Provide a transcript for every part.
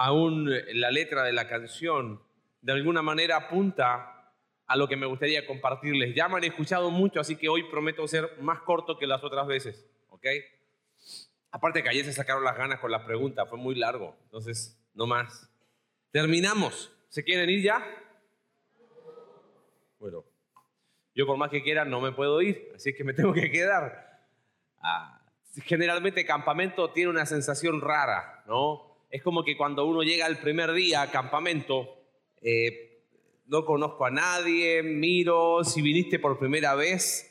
aún la letra de la canción de alguna manera apunta a lo que me gustaría compartirles. Ya me han escuchado mucho, así que hoy prometo ser más corto que las otras veces, ¿ok? Aparte que ayer se sacaron las ganas con las preguntas, fue muy largo, entonces no más. Terminamos. ¿Se quieren ir ya? Bueno, yo por más que quiera no me puedo ir, así que me tengo que quedar. Ah, generalmente campamento tiene una sensación rara, ¿no? Es como que cuando uno llega el primer día a campamento, eh, no conozco a nadie, miro, si viniste por primera vez,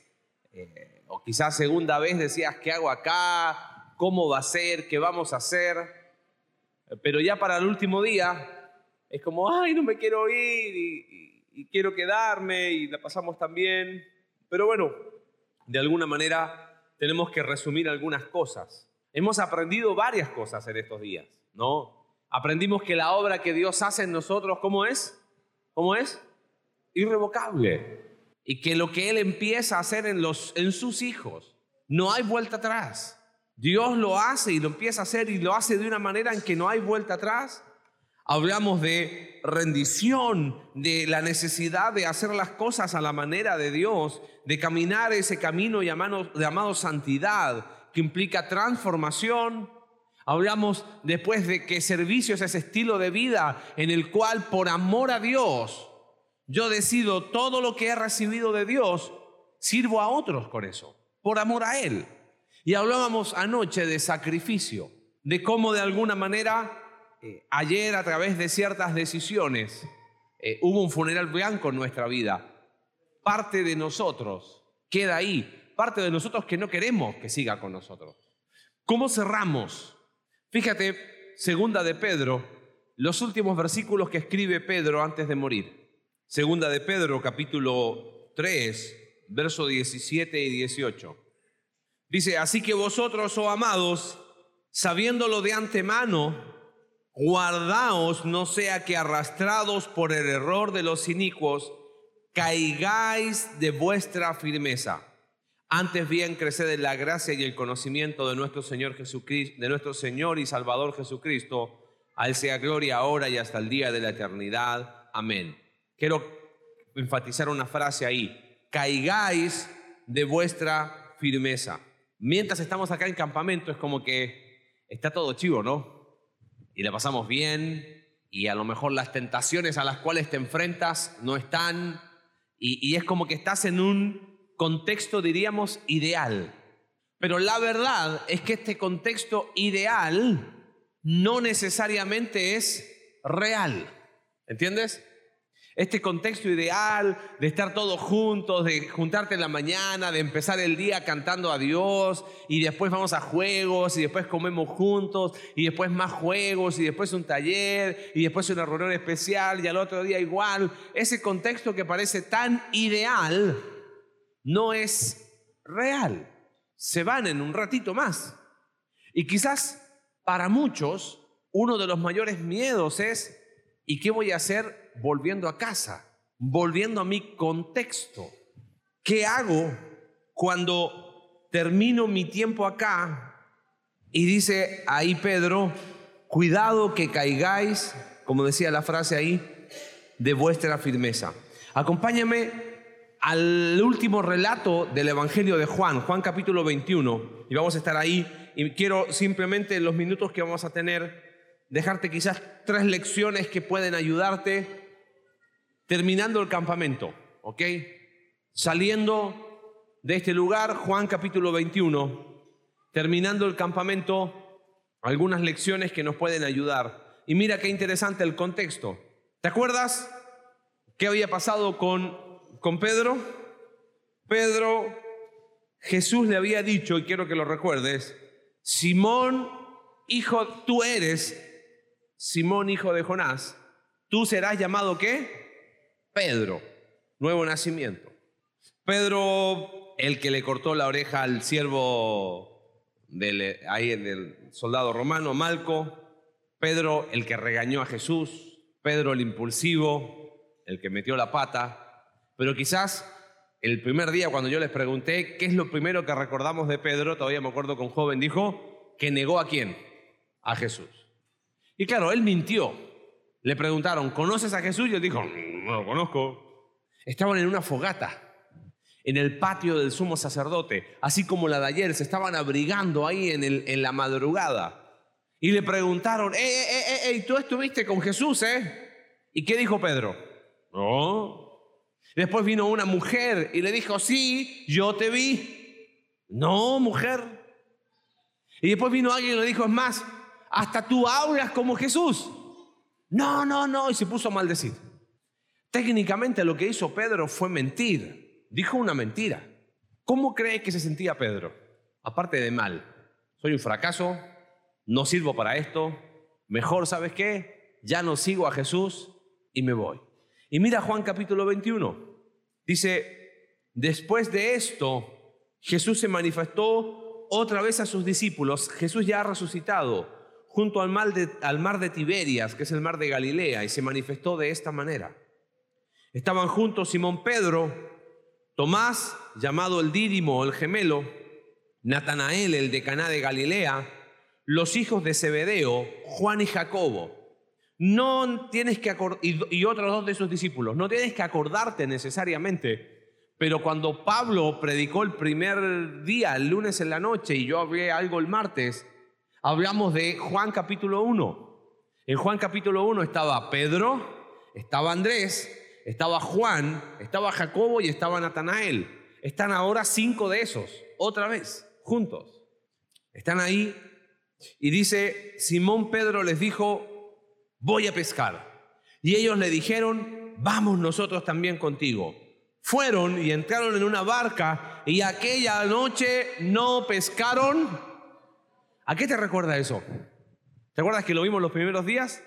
eh, o quizás segunda vez decías, ¿qué hago acá? ¿Cómo va a ser? ¿Qué vamos a hacer? Pero ya para el último día es como, ay, no me quiero ir y, y quiero quedarme y la pasamos también. Pero bueno, de alguna manera tenemos que resumir algunas cosas. Hemos aprendido varias cosas en estos días, ¿no? Aprendimos que la obra que Dios hace en nosotros, ¿cómo es? ¿Cómo es? Irrevocable. Y que lo que Él empieza a hacer en, los, en sus hijos, no hay vuelta atrás. Dios lo hace y lo empieza a hacer y lo hace de una manera en que no hay vuelta atrás. Hablamos de rendición, de la necesidad de hacer las cosas a la manera de Dios, de caminar ese camino llamado, llamado santidad, que implica transformación. Hablamos después de que servicio es ese estilo de vida en el cual por amor a Dios yo decido todo lo que he recibido de Dios, sirvo a otros con eso, por amor a Él. Y hablábamos anoche de sacrificio, de cómo de alguna manera eh, ayer a través de ciertas decisiones eh, hubo un funeral blanco en nuestra vida. Parte de nosotros queda ahí, parte de nosotros que no queremos que siga con nosotros. ¿Cómo cerramos? Fíjate, segunda de Pedro, los últimos versículos que escribe Pedro antes de morir. Segunda de Pedro, capítulo 3, verso 17 y 18. Dice, así que vosotros, oh amados, sabiéndolo de antemano, Guardaos no sea que arrastrados por el error de los inicuos, caigáis de vuestra firmeza. Antes bien creced en la gracia y el conocimiento de nuestro Señor Jesucristo, de nuestro Señor y Salvador Jesucristo. A Él sea gloria ahora y hasta el día de la eternidad. Amén. Quiero enfatizar una frase ahí. Caigáis de vuestra firmeza. Mientras estamos acá en campamento es como que está todo chivo, ¿no? y le pasamos bien y a lo mejor las tentaciones a las cuales te enfrentas no están y, es como que estás en un contexto, diríamos, ideal. Pero la verdad es que este contexto ideal no necesariamente es real. ¿Entiendes? Este contexto ideal de estar todos juntos, de juntarte en la mañana, de empezar el día cantando a Dios y después vamos a juegos y después comemos juntos y después más juegos y después un taller y después una reunión especial y al otro día igual. Ese contexto que parece tan ideal no es real. Se van en un ratito más. Y quizás para muchos uno de los mayores miedos es, ¿y qué voy a hacer volviendo a casa, volviendo a mi contexto. ¿Qué hago cuando termino mi tiempo acá? Y dice ahí Pedro, cuidado que caigáis, como decía la frase ahí, de vuestra firmeza. Acompáñame al último relato del Evangelio de Juan, Juan capítulo 21, y vamos a estar ahí, y quiero simplemente en los minutos que vamos a tener, dejarte quizás tres lecciones que pueden ayudarte terminando el campamento, ¿ok? Saliendo de este lugar, Juan capítulo 21, terminando el campamento, algunas lecciones que nos pueden ayudar. Y mira qué interesante el contexto. ¿Te acuerdas qué había pasado con, con Pedro? Pedro, Jesús le había dicho, y quiero que lo recuerdes, Simón, hijo, tú eres, Simón, hijo de Jonás, tú serás llamado qué? Pedro, nuevo nacimiento. Pedro, el que le cortó la oreja al siervo del, ahí del soldado romano, Malco. Pedro, el que regañó a Jesús. Pedro, el impulsivo, el que metió la pata. Pero quizás el primer día cuando yo les pregunté qué es lo primero que recordamos de Pedro, todavía me acuerdo con joven, dijo que negó a quién? A Jesús. Y claro, él mintió. Le preguntaron, ¿conoces a Jesús? Y él dijo, no lo conozco. Estaban en una fogata en el patio del sumo sacerdote, así como la de ayer, se estaban abrigando ahí en, el, en la madrugada. Y le preguntaron, ¡eh, eh, eh, eh, tú estuviste con Jesús, eh! ¿Y qué dijo Pedro? No. Después vino una mujer y le dijo, sí, yo te vi. No, mujer. Y después vino alguien y le dijo, es más, hasta tú hablas como Jesús. No, no, no, y se puso a maldecir. Técnicamente lo que hizo Pedro fue mentir. Dijo una mentira. ¿Cómo cree que se sentía Pedro? Aparte de mal. Soy un fracaso, no sirvo para esto, mejor, ¿sabes qué? Ya no sigo a Jesús y me voy. Y mira Juan capítulo 21. Dice, después de esto, Jesús se manifestó otra vez a sus discípulos. Jesús ya ha resucitado junto al mar, de, al mar de Tiberias, que es el mar de Galilea, y se manifestó de esta manera. Estaban juntos Simón Pedro, Tomás, llamado el Dídimo, el gemelo, Natanael, el de Caná de Galilea, los hijos de Zebedeo, Juan y Jacobo. No tienes que y, y otros dos de sus discípulos, no tienes que acordarte necesariamente, pero cuando Pablo predicó el primer día, el lunes en la noche, y yo hablé algo el martes, hablamos de Juan capítulo 1. En Juan capítulo 1 estaba Pedro, estaba Andrés, estaba Juan, estaba Jacobo y estaba Natanael. Están ahora cinco de esos, otra vez, juntos. Están ahí y dice, Simón Pedro les dijo, voy a pescar. Y ellos le dijeron, vamos nosotros también contigo. Fueron y entraron en una barca y aquella noche no pescaron. ¿A qué te recuerda eso? ¿Te acuerdas que lo vimos los primeros días?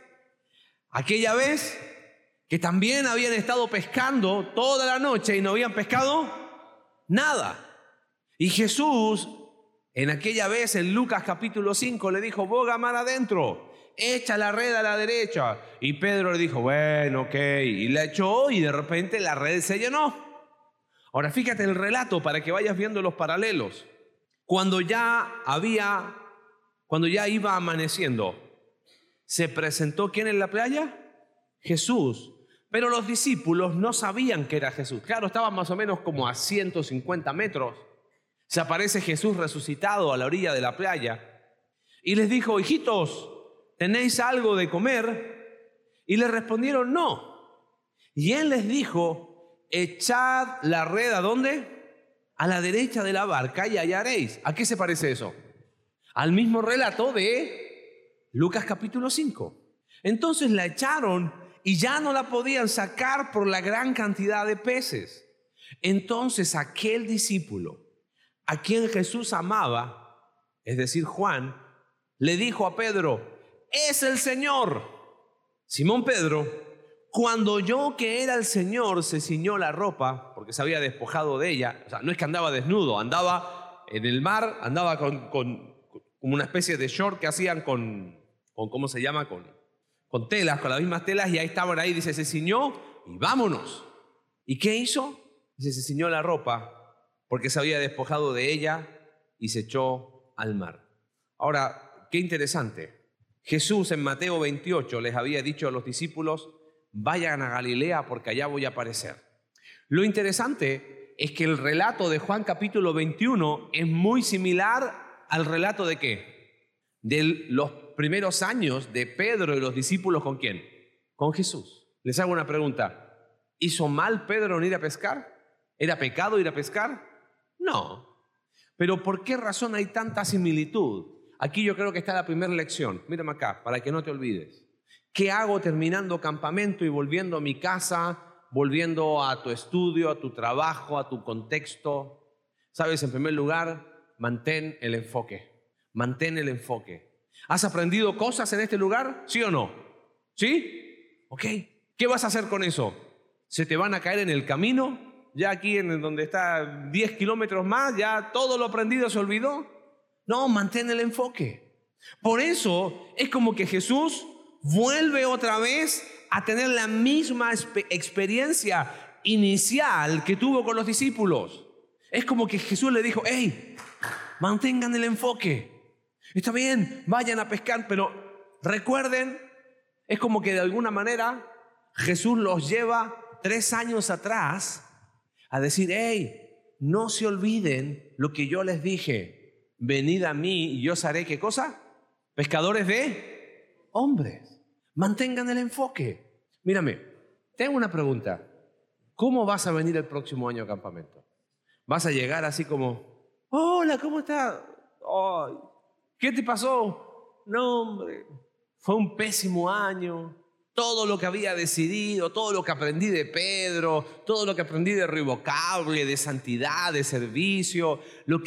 Aquella vez que también habían estado pescando toda la noche y no habían pescado nada. Y Jesús en aquella vez, en Lucas capítulo 5, le dijo, boga mar adentro, echa la red a la derecha. Y Pedro le dijo, bueno, ok. Y la echó y de repente la red se llenó. Ahora fíjate el relato para que vayas viendo los paralelos. Cuando ya había, cuando ya iba amaneciendo, ¿se presentó quién en la playa? Jesús. Pero los discípulos no sabían que era Jesús. Claro, estaban más o menos como a 150 metros. Se aparece Jesús resucitado a la orilla de la playa y les dijo, hijitos, ¿tenéis algo de comer? Y le respondieron, no. Y él les dijo, echad la red a dónde? A la derecha de la barca y hallaréis. ¿A qué se parece eso? Al mismo relato de Lucas capítulo 5. Entonces la echaron y ya no la podían sacar por la gran cantidad de peces. Entonces aquel discípulo a quien Jesús amaba, es decir, Juan, le dijo a Pedro, es el Señor. Simón Pedro, cuando yo que era el Señor, se ciñó la ropa, porque se había despojado de ella, o sea, no es que andaba desnudo, andaba en el mar, andaba con, con, una especie de short que hacían con, con ¿cómo se llama? Con, con telas, con las mismas telas, y ahí estaban ahí, dice, se ciñó y vámonos. ¿Y qué hizo? Dice, se ciñó la ropa porque se había despojado de ella y se echó al mar. Ahora, qué interesante. Jesús en Mateo 28 les había dicho a los discípulos, vayan a Galilea porque allá voy a aparecer. Lo interesante es que el relato de Juan capítulo 21 es muy similar al relato de qué? De los primeros años de Pedro y los discípulos con quién? Con Jesús. Les hago una pregunta. ¿Hizo mal Pedro en ir a pescar? ¿Era pecado ir a pescar? No. Pero ¿por qué razón hay tanta similitud? Aquí yo creo que está la primera lección. Mírame acá, para que no te olvides. ¿Qué hago terminando campamento y volviendo a mi casa, volviendo a tu estudio, a tu trabajo, a tu contexto? Sabes, en primer lugar, mantén el enfoque. Mantén el enfoque. ¿Has aprendido cosas en este lugar? ¿Sí o no? ¿Sí? Ok. ¿Qué vas a hacer con eso? ¿Se te van a caer en el camino? ya aquí en donde está 10 kilómetros más, ya todo lo aprendido se olvidó. No, mantén el enfoque. Por eso es como que Jesús vuelve otra vez a tener la misma experiencia inicial que tuvo con los discípulos. Es como que Jesús le dijo, hey, mantengan el enfoque. Está bien, vayan a pescar, pero recuerden Es como que de alguna manera Jesús los lleva tres años atrás a decir, hey, no se olviden lo que yo les dije, venid a mí y yo os haré qué cosa? Pescadores de hombres. Mantengan el enfoque. Mírame, tengo una pregunta. ¿Cómo vas a venir el próximo año a campamento? ¿Vas a llegar así como, hola, ¿cómo estás? ¿Qué te pasó? No, hombre, fue un pésimo año. Todo lo que había decidido, todo lo que aprendí de Pedro, todo lo que aprendí de revocable, de santidad, de servicio,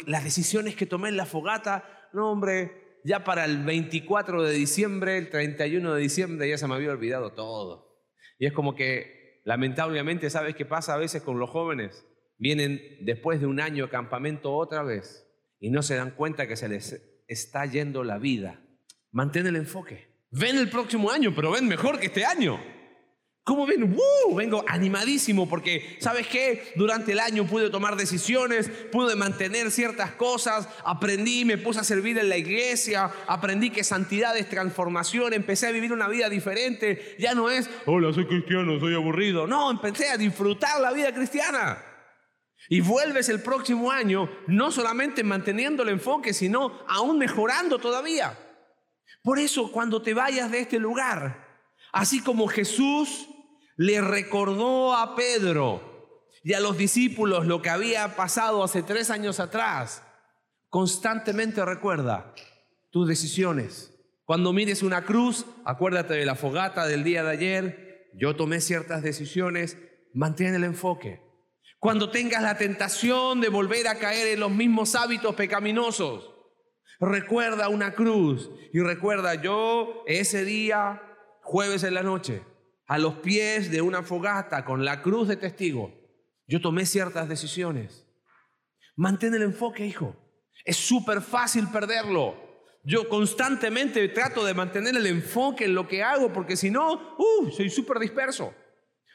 las decisiones que tomé en la fogata, no hombre, ya para el 24 de diciembre, el 31 de diciembre ya se me había olvidado todo. Y es como que, lamentablemente, ¿sabes qué pasa a veces con los jóvenes? Vienen después de un año de campamento otra vez y no se dan cuenta que se les está yendo la vida. Mantén el enfoque. Ven el próximo año, pero ven mejor que este año. ¿Cómo ven? ¡Uh! Vengo animadísimo porque, ¿sabes qué? Durante el año pude tomar decisiones, pude mantener ciertas cosas, aprendí, me puse a servir en la iglesia, aprendí que santidad es transformación, empecé a vivir una vida diferente. Ya no es, hola, soy cristiano, soy aburrido. No, empecé a disfrutar la vida cristiana. Y vuelves el próximo año no solamente manteniendo el enfoque, sino aún mejorando todavía. Por eso cuando te vayas de este lugar, así como Jesús le recordó a Pedro y a los discípulos lo que había pasado hace tres años atrás, constantemente recuerda tus decisiones. Cuando mires una cruz, acuérdate de la fogata del día de ayer. Yo tomé ciertas decisiones, mantén el enfoque. Cuando tengas la tentación de volver a caer en los mismos hábitos pecaminosos, Recuerda una cruz y recuerda yo ese día, jueves en la noche, a los pies de una fogata con la cruz de testigo, yo tomé ciertas decisiones. Mantén el enfoque, hijo. Es súper fácil perderlo. Yo constantemente trato de mantener el enfoque en lo que hago porque si no, uh, soy súper disperso.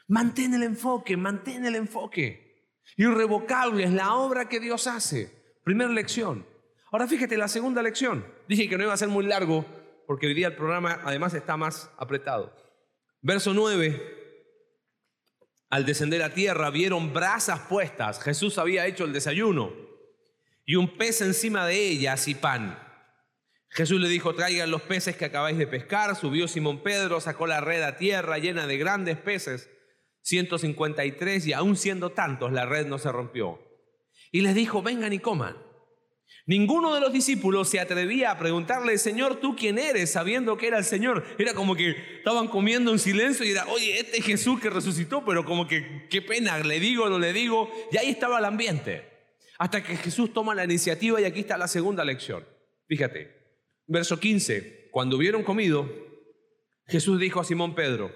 Mantén el enfoque, mantén el enfoque. Irrevocable es la obra que Dios hace. Primera lección. Ahora fíjate, la segunda lección. Dije que no iba a ser muy largo porque hoy día el programa además está más apretado. Verso 9. Al descender a tierra vieron brasas puestas. Jesús había hecho el desayuno y un pez encima de ellas y pan. Jesús le dijo, traigan los peces que acabáis de pescar. Subió Simón Pedro, sacó la red a tierra llena de grandes peces, 153, y aún siendo tantos, la red no se rompió. Y les dijo, vengan y coman. Ninguno de los discípulos se atrevía a preguntarle, Señor, ¿tú quién eres? Sabiendo que era el Señor. Era como que estaban comiendo en silencio y era, oye, este es Jesús que resucitó, pero como que, qué pena, le digo no le digo. Y ahí estaba el ambiente. Hasta que Jesús toma la iniciativa y aquí está la segunda lección. Fíjate, verso 15, cuando hubieron comido, Jesús dijo a Simón Pedro,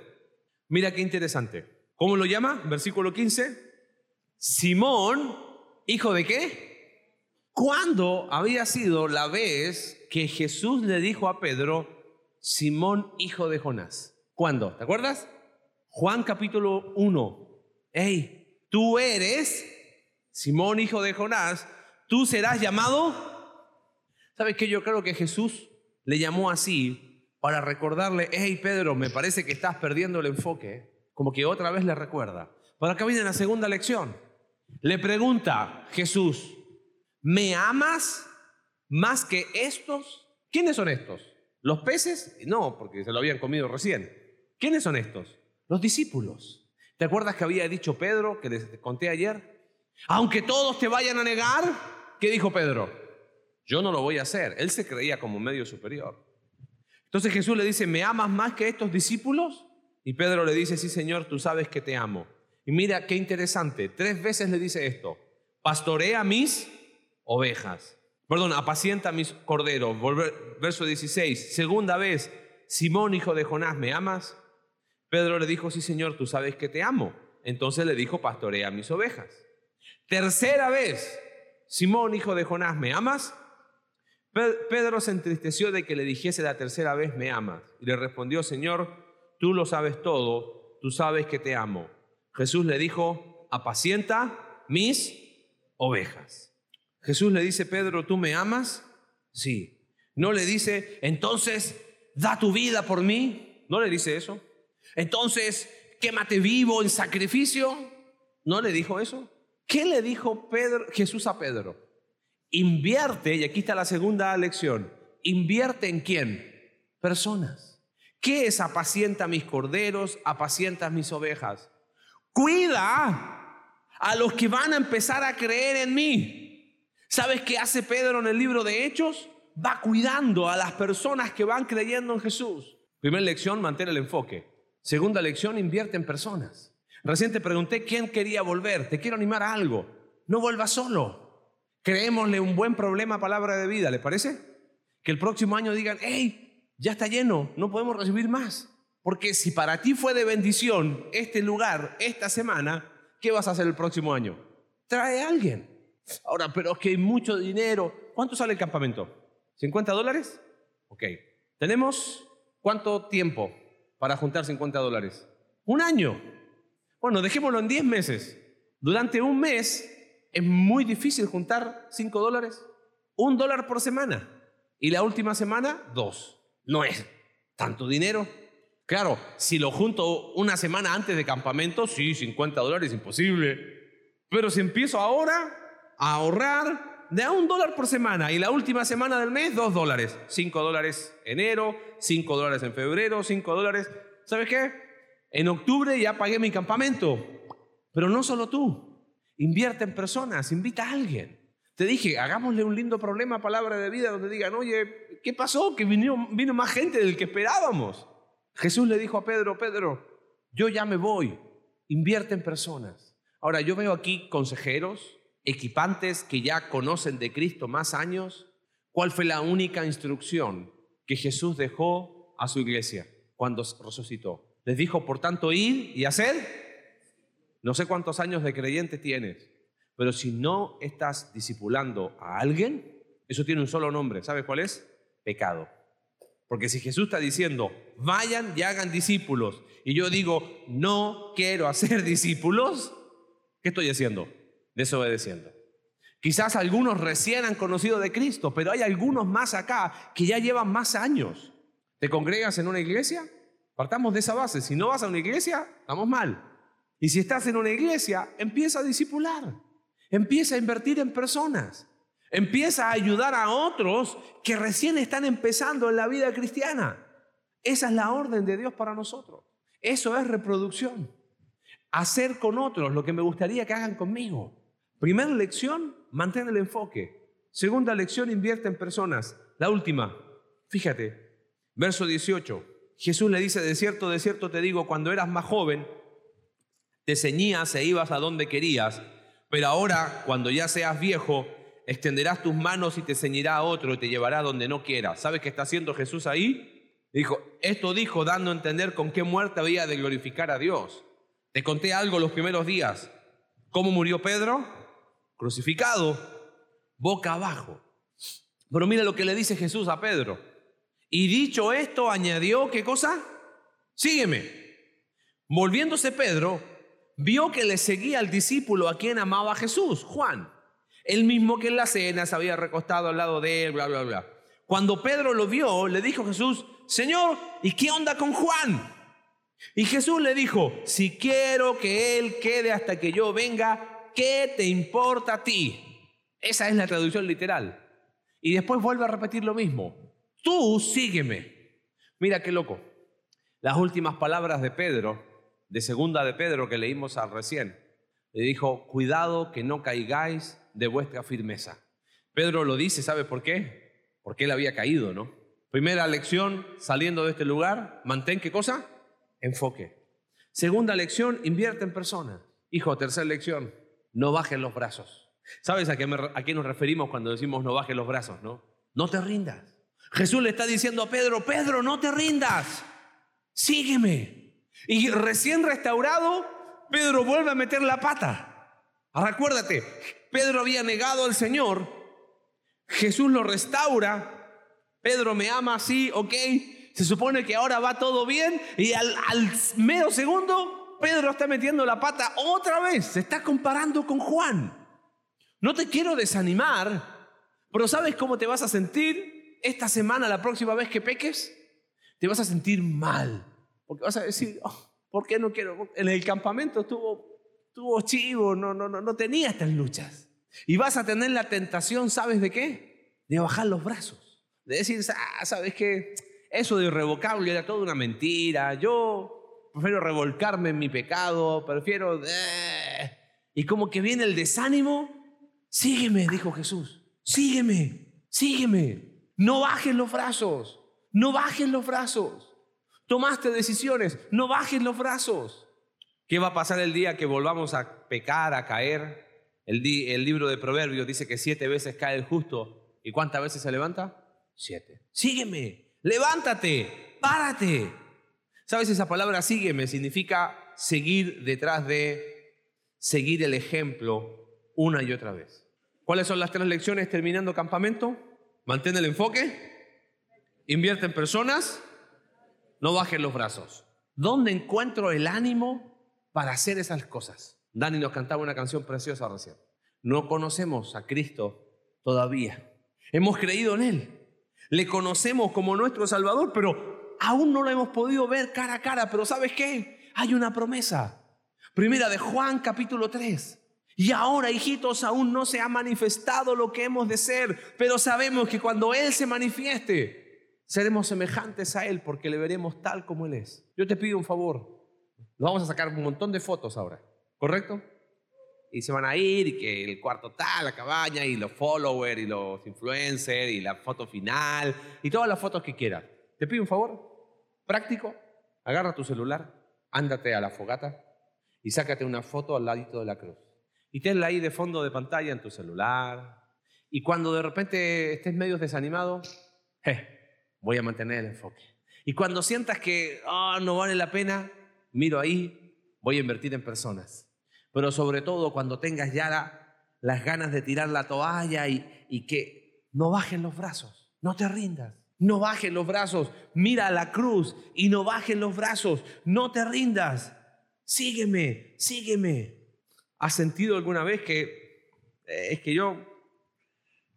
mira qué interesante. ¿Cómo lo llama? Versículo 15. Simón, hijo de qué? ¿Cuándo había sido la vez que Jesús le dijo a Pedro, Simón, hijo de Jonás? ¿Cuándo? ¿Te acuerdas? Juan capítulo 1. Hey, tú eres Simón, hijo de Jonás, tú serás llamado. ¿Sabes qué? Yo creo que Jesús le llamó así para recordarle, hey Pedro, me parece que estás perdiendo el enfoque. Como que otra vez le recuerda. Para acá viene la segunda lección. Le pregunta Jesús, ¿Me amas más que estos? ¿Quiénes son estos? ¿Los peces? No, porque se lo habían comido recién. ¿Quiénes son estos? Los discípulos. ¿Te acuerdas que había dicho Pedro, que les conté ayer? Aunque todos te vayan a negar, ¿qué dijo Pedro? Yo no lo voy a hacer. Él se creía como medio superior. Entonces Jesús le dice, ¿me amas más que estos discípulos? Y Pedro le dice, sí Señor, tú sabes que te amo. Y mira qué interesante, tres veces le dice esto, pastorea mis ovejas. Perdón, apacienta mis corderos. verso 16. Segunda vez, Simón, hijo de Jonás, ¿me amas? Pedro le dijo, sí, Señor, tú sabes que te amo. Entonces le dijo, pastorea mis ovejas. Tercera vez, Simón, hijo de Jonás, ¿me amas? Pedro se entristeció de que le dijese la tercera vez, me amas. Y le respondió, Señor, tú lo sabes todo, tú sabes que te amo. Jesús le dijo, apacienta mis ovejas. Jesús le dice, Pedro, ¿tú me amas? Sí. No le dice, entonces, da tu vida por mí. ¿No le dice eso? Entonces, quémate vivo en sacrificio. ¿No le dijo eso? ¿Qué le dijo Jesús a Pedro? Invierte, y aquí está la segunda lección, invierte en quién? Personas. ¿Qué es apacienta mis corderos, apacienta mis ovejas? Cuida a los que van a empezar a creer en mí. ¿Sabes qué hace Pedro en el libro de Hechos? Va cuidando a las personas que van creyendo en Jesús. Primera lección, mantén el enfoque. Segunda lección, invierte en personas. Recién pregunté quién quería volver. Te quiero animar a algo. No vuelvas solo. Creémosle un buen problema a palabra de vida, ¿le parece? Que el próximo año digan, hey, ya está lleno, no podemos recibir más. Porque si para ti fue de bendición este lugar, esta semana, ¿qué vas a hacer el próximo año? Trae a alguien. Ahora, pero es que hay mucho dinero. ¿Cuánto sale el campamento? ¿50 dólares? Ok. ¿Tenemos cuánto tiempo? para juntar 50 dólares? Un año. Bueno, dejémoslo en 10 meses. Durante un mes es muy difícil juntar 5 dólares. Un dólar por semana. Y la última semana, dos. No es tanto dinero. Claro, si lo junto una semana antes de campamento, sí, 50 dólares, imposible. Pero si empiezo ahora a ahorrar de a un dólar por semana y la última semana del mes, dos dólares. Cinco dólares enero, 5 dólares en febrero, 5 dólares. ¿Sabes qué? En octubre ya pagué mi campamento. Pero no solo tú. Invierte en personas, invita a alguien. Te dije, hagámosle un lindo problema, palabra de vida, donde digan, oye, ¿qué pasó? Que vino, vino más gente del que esperábamos. Jesús le dijo a Pedro, Pedro, yo ya me voy, invierte en personas. Ahora, yo veo aquí consejeros, equipantes que ya conocen de Cristo más años. ¿Cuál fue la única instrucción? que Jesús dejó a su iglesia cuando resucitó. Les dijo, por tanto, ir y hacer. No sé cuántos años de creyente tienes, pero si no estás discipulando a alguien, eso tiene un solo nombre. ¿Sabes cuál es? Pecado. Porque si Jesús está diciendo, vayan y hagan discípulos, y yo digo, no quiero hacer discípulos, ¿qué estoy haciendo? Desobedeciendo. Quizás algunos recién han conocido de Cristo, pero hay algunos más acá que ya llevan más años. ¿Te congregas en una iglesia? Partamos de esa base. Si no vas a una iglesia, estamos mal. Y si estás en una iglesia, empieza a discipular. Empieza a invertir en personas. Empieza a ayudar a otros que recién están empezando en la vida cristiana. Esa es la orden de Dios para nosotros. Eso es reproducción. Hacer con otros lo que me gustaría que hagan conmigo. Primera lección, mantén el enfoque. Segunda lección, invierte en personas. La última, fíjate, verso 18. Jesús le dice, de cierto, de cierto te digo, cuando eras más joven, te ceñías e ibas a donde querías, pero ahora, cuando ya seas viejo, extenderás tus manos y te ceñirá a otro y te llevará donde no quieras. ¿Sabes qué está haciendo Jesús ahí? Dijo, esto dijo dando a entender con qué muerte había de glorificar a Dios. Te conté algo los primeros días. ¿Cómo murió Pedro? Crucificado, boca abajo. Pero mira lo que le dice Jesús a Pedro. Y dicho esto, añadió, ¿qué cosa? Sígueme. Volviéndose Pedro, vio que le seguía al discípulo a quien amaba Jesús, Juan, el mismo que en la cena se había recostado al lado de él, bla, bla, bla. Cuando Pedro lo vio, le dijo Jesús, Señor, ¿y qué onda con Juan? Y Jesús le dijo, si quiero que él quede hasta que yo venga, ¿qué te importa a ti? Esa es la traducción literal. Y después vuelve a repetir lo mismo. Tú sígueme. Mira qué loco. Las últimas palabras de Pedro, de segunda de Pedro que leímos al recién, le dijo, cuidado que no caigáis de vuestra firmeza. Pedro lo dice, ¿sabe por qué? Porque él había caído, ¿no? Primera lección, saliendo de este lugar, mantén qué cosa? Enfoque. Segunda lección, invierte en personas. Hijo, tercera lección, no bajes los brazos. ¿Sabes a qué, a qué nos referimos cuando decimos no bajes los brazos? No, no te rindas. Jesús le está diciendo a Pedro, Pedro, no te rindas, sígueme. Y recién restaurado, Pedro vuelve a meter la pata. Ahora acuérdate, Pedro había negado al Señor, Jesús lo restaura, Pedro me ama así, ok, se supone que ahora va todo bien y al, al medio segundo Pedro está metiendo la pata otra vez, se está comparando con Juan. No te quiero desanimar, pero ¿sabes cómo te vas a sentir esta semana, la próxima vez que peques? Te vas a sentir mal, Porque vas a decir, oh, ¿por qué no quiero? En el campamento estuvo, estuvo chivo, no, no, no, no tenía estas luchas. Y vas a tener la tentación, ¿sabes de qué? De bajar los brazos. De decir, ah, ¿sabes qué? Eso de irrevocable era toda una mentira. Yo prefiero revolcarme en mi pecado, prefiero... Eh". Y como que viene el desánimo. Sígueme, dijo Jesús. Sígueme, sígueme. No bajes los brazos. No bajes los brazos. Tomaste decisiones. No bajes los brazos. ¿Qué va a pasar el día que volvamos a pecar, a caer? El, el libro de Proverbios dice que siete veces cae el justo. ¿Y cuántas veces se levanta? Siete. Sígueme, levántate, párate. ¿Sabes? Esa palabra sígueme significa seguir detrás de, seguir el ejemplo una y otra vez. ¿Cuáles son las tres lecciones terminando campamento? Mantén el enfoque, invierte en personas, no bajes los brazos. ¿Dónde encuentro el ánimo para hacer esas cosas? Dani nos cantaba una canción preciosa recién. No conocemos a Cristo todavía. Hemos creído en Él. Le conocemos como nuestro Salvador, pero aún no lo hemos podido ver cara a cara. Pero ¿sabes qué? Hay una promesa. Primera de Juan capítulo 3. Y ahora, hijitos, aún no se ha manifestado lo que hemos de ser, pero sabemos que cuando Él se manifieste, seremos semejantes a Él porque le veremos tal como Él es. Yo te pido un favor. Vamos a sacar un montón de fotos ahora. ¿correcto? Y se van a ir y que el cuarto tal, la cabaña y los followers y los influencers y la foto final y todas las fotos que quieras. Te pido un favor, práctico, agarra tu celular, ándate a la fogata y sácate una foto al ladito de la cruz. Y tenla ahí de fondo de pantalla en tu celular. Y cuando de repente estés medio desanimado, voy a mantener el enfoque. Y cuando sientas que ah, no vale la pena, miro ahí, voy a invertir en personas pero sobre todo cuando tengas ya las ganas de tirar la toalla y que no bajen los brazos, no te rindas. No bajen los brazos, mira la cruz y no bajen los brazos, no te rindas. Sígueme, sígueme. ¿Has sentido alguna vez que eh, es que yo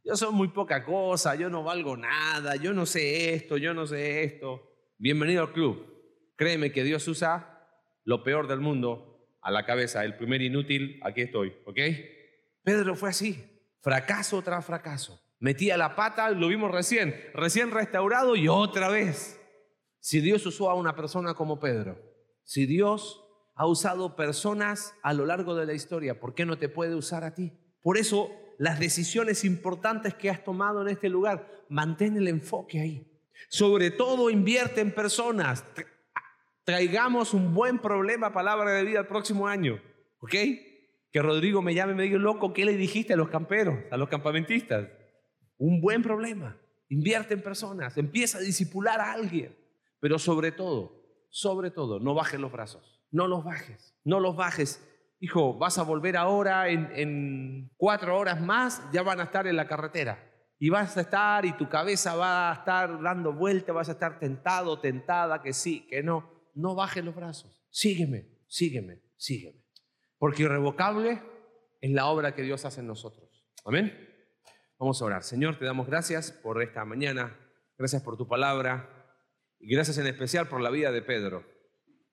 yo soy muy poca cosa, yo no valgo nada, yo no sé esto, yo no sé esto? Bienvenido al club. Créeme que Dios usa lo peor del mundo a la cabeza, el primer inútil, aquí estoy, ¿ok? Pedro fue así, fracaso tras fracaso. Metía la pata, lo vimos recién, recién restaurado y otra vez. Si Dios usó a una persona como Pedro, si Dios ha usado personas a lo largo de la historia, ¿por qué no te puede usar a ti? Por eso las decisiones importantes que has tomado en este lugar, mantén el enfoque ahí. Sobre todo invierte en personas traigamos un buen problema, palabra de vida, el próximo año. ¿Ok? Que Rodrigo me llame y me diga, loco, ¿qué le dijiste a los camperos, a los campamentistas? Un buen problema. Invierte en personas, empieza a disipular a alguien. Pero sobre todo, sobre todo, no bajes los brazos. No los bajes, no los bajes. Hijo, vas a volver ahora en, en cuatro horas más, ya van a estar en la carretera. Y vas a estar y tu cabeza va a estar dando vuelta, vas a estar tentado, tentada, que sí, que no no bajes los brazos. Sígueme, sígueme, sígueme. Porque irrevocable es la obra que Dios hace en nosotros. Amén. Vamos a orar. Señor, te damos gracias por esta mañana. Gracias por tu palabra. Y gracias en especial por la vida de Pedro.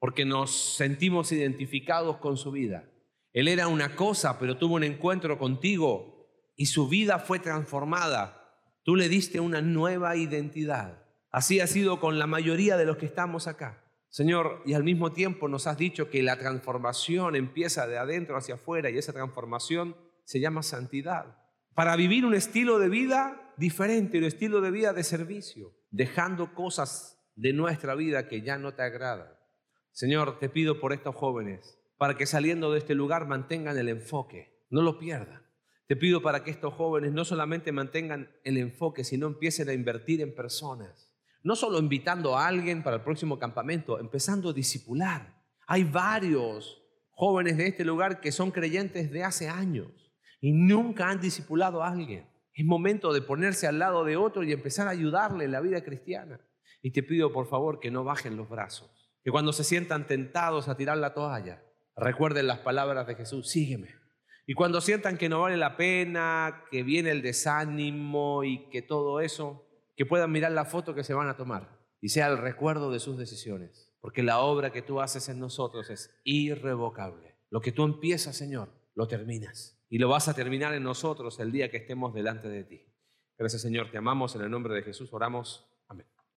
Porque nos sentimos identificados con su vida. Él era una cosa, pero tuvo un encuentro contigo y su vida fue transformada. Tú le diste una nueva identidad. Así ha sido con la mayoría de los que estamos acá. Señor, y al mismo tiempo nos has dicho que la transformación empieza de adentro hacia afuera y esa transformación se llama santidad. Para vivir un estilo de vida diferente, un estilo de vida de servicio, dejando cosas de nuestra vida que ya no te agradan. Señor, te pido por estos jóvenes, para que saliendo de este lugar mantengan el enfoque, no lo pierdan. Te pido para que estos jóvenes no solamente mantengan el enfoque, sino empiecen a invertir en personas no solo invitando a alguien para el próximo campamento, empezando a discipular. Hay varios jóvenes de este lugar que son creyentes de hace años y nunca han discipulado a alguien. Es momento de ponerse al lado de otro y empezar a ayudarle en la vida cristiana. Y te pido por favor que no bajen los brazos, que cuando se sientan tentados a tirar la toalla, recuerden las palabras de Jesús, sígueme. Y cuando sientan que no vale la pena, que viene el desánimo y que todo eso, que puedan mirar la foto que se van a tomar y sea el recuerdo de sus decisiones. porque la obra que tú haces en nosotros es irrevocable. Lo que tú empiezas, Señor, lo terminas. Y lo vas a terminar en nosotros el día que estemos delante de ti. Gracias, Señor. Te amamos. En el nombre de Jesús oramos.